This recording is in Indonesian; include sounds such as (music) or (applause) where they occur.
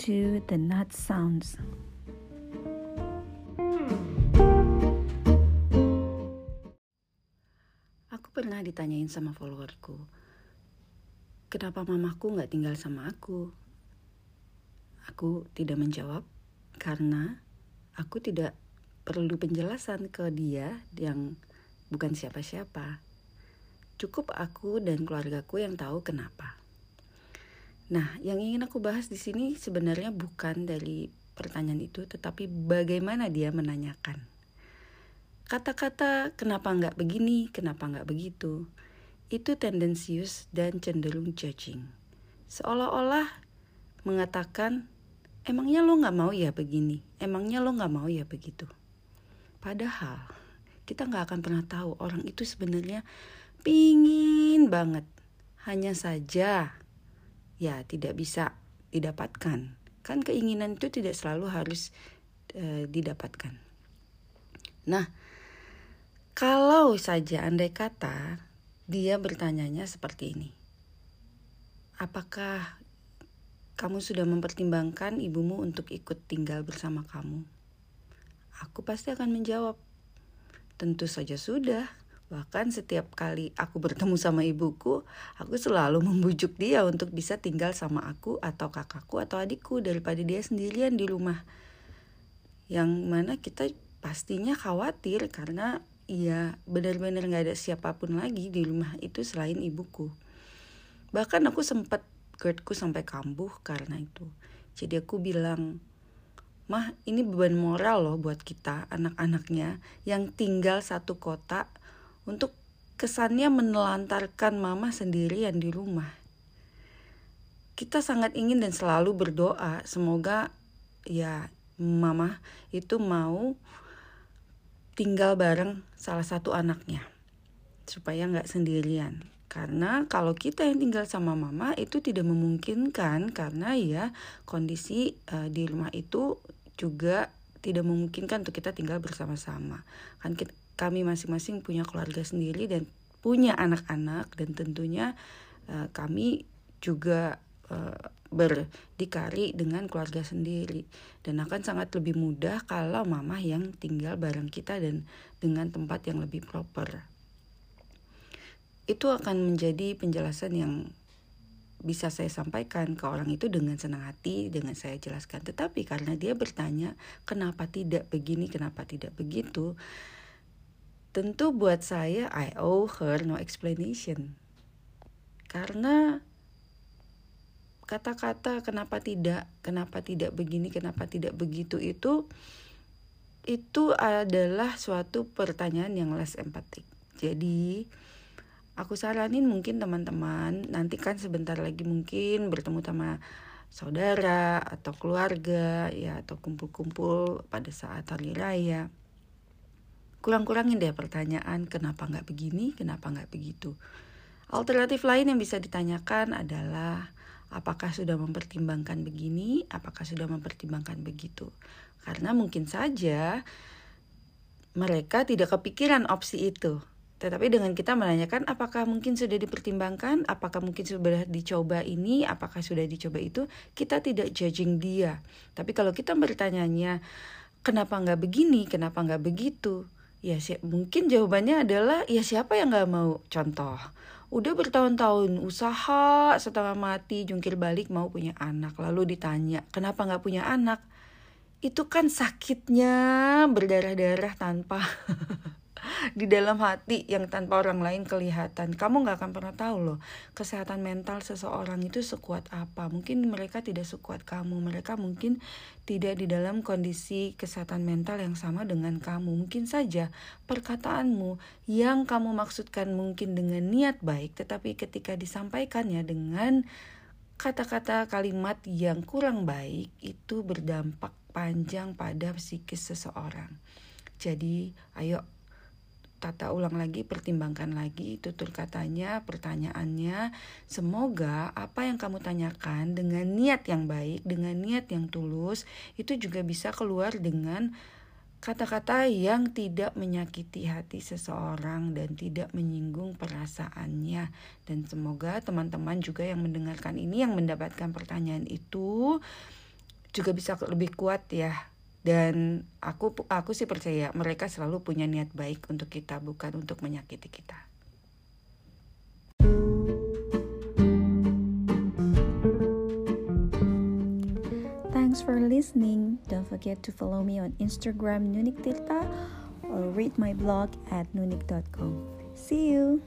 to the Nut Sounds. Aku pernah ditanyain sama followerku, kenapa mamaku nggak tinggal sama aku? Aku tidak menjawab karena aku tidak perlu penjelasan ke dia yang bukan siapa-siapa. Cukup aku dan keluargaku yang tahu kenapa. Nah, yang ingin aku bahas di sini sebenarnya bukan dari pertanyaan itu, tetapi bagaimana dia menanyakan. Kata-kata kenapa nggak begini, kenapa nggak begitu, itu tendensius dan cenderung judging. Seolah-olah mengatakan, emangnya lo nggak mau ya begini, emangnya lo nggak mau ya begitu. Padahal kita nggak akan pernah tahu orang itu sebenarnya pingin banget. Hanya saja ya tidak bisa didapatkan. Kan keinginan itu tidak selalu harus e, didapatkan. Nah, kalau saja andai kata dia bertanyanya seperti ini. Apakah kamu sudah mempertimbangkan ibumu untuk ikut tinggal bersama kamu? Aku pasti akan menjawab, tentu saja sudah. Bahkan setiap kali aku bertemu sama ibuku, aku selalu membujuk dia untuk bisa tinggal sama aku atau kakakku atau adikku daripada dia sendirian di rumah. Yang mana kita pastinya khawatir karena ya benar-benar nggak ada siapa pun lagi di rumah itu selain ibuku. Bahkan aku sempat GERDku sampai kambuh karena itu. Jadi aku bilang, Mah ini beban moral loh buat kita anak-anaknya yang tinggal satu kota untuk kesannya menelantarkan mama sendirian di rumah. Kita sangat ingin dan selalu berdoa semoga ya mama itu mau tinggal bareng salah satu anaknya supaya nggak sendirian. Karena kalau kita yang tinggal sama mama itu tidak memungkinkan karena ya kondisi uh, di rumah itu juga tidak memungkinkan untuk kita tinggal bersama-sama. Kan kita, kami masing-masing punya keluarga sendiri dan punya anak-anak dan tentunya uh, kami juga uh, berdikari dengan keluarga sendiri dan akan sangat lebih mudah kalau mama yang tinggal bareng kita dan dengan tempat yang lebih proper. Itu akan menjadi penjelasan yang bisa saya sampaikan ke orang itu dengan senang hati, dengan saya jelaskan. Tetapi karena dia bertanya, kenapa tidak begini, kenapa tidak begitu, Tentu buat saya I owe her no explanation. Karena kata-kata kenapa tidak, kenapa tidak begini, kenapa tidak begitu itu itu adalah suatu pertanyaan yang less empatik. Jadi aku saranin mungkin teman-teman nanti kan sebentar lagi mungkin bertemu sama saudara atau keluarga ya atau kumpul-kumpul pada saat hari raya kurang-kurangin deh pertanyaan kenapa nggak begini, kenapa nggak begitu. Alternatif lain yang bisa ditanyakan adalah apakah sudah mempertimbangkan begini, apakah sudah mempertimbangkan begitu. Karena mungkin saja mereka tidak kepikiran opsi itu. Tetapi dengan kita menanyakan apakah mungkin sudah dipertimbangkan, apakah mungkin sudah dicoba ini, apakah sudah dicoba itu, kita tidak judging dia. Tapi kalau kita bertanyanya, kenapa nggak begini, kenapa nggak begitu, Ya si mungkin jawabannya adalah ya siapa yang nggak mau? Contoh udah bertahun-tahun usaha setengah mati jungkir balik mau punya anak. Lalu ditanya kenapa nggak punya anak? Itu kan sakitnya berdarah-darah tanpa (laughs) di dalam hati yang tanpa orang lain kelihatan. Kamu nggak akan pernah tahu loh kesehatan mental seseorang itu sekuat apa. Mungkin mereka tidak sekuat kamu, mereka mungkin tidak di dalam kondisi kesehatan mental yang sama dengan kamu. Mungkin saja perkataanmu yang kamu maksudkan mungkin dengan niat baik, tetapi ketika disampaikannya dengan kata-kata kalimat yang kurang baik itu berdampak panjang pada psikis seseorang. Jadi, ayo tata ulang lagi, pertimbangkan lagi tutur katanya, pertanyaannya. Semoga apa yang kamu tanyakan dengan niat yang baik, dengan niat yang tulus, itu juga bisa keluar dengan kata-kata yang tidak menyakiti hati seseorang dan tidak menyinggung perasaannya. Dan semoga teman-teman juga yang mendengarkan ini, yang mendapatkan pertanyaan itu, juga bisa lebih kuat ya dan aku aku sih percaya mereka selalu punya niat baik untuk kita bukan untuk menyakiti kita. Thanks for listening. Don't forget to follow me on Instagram Nunik Tirta or read my blog at nunik.com. See you.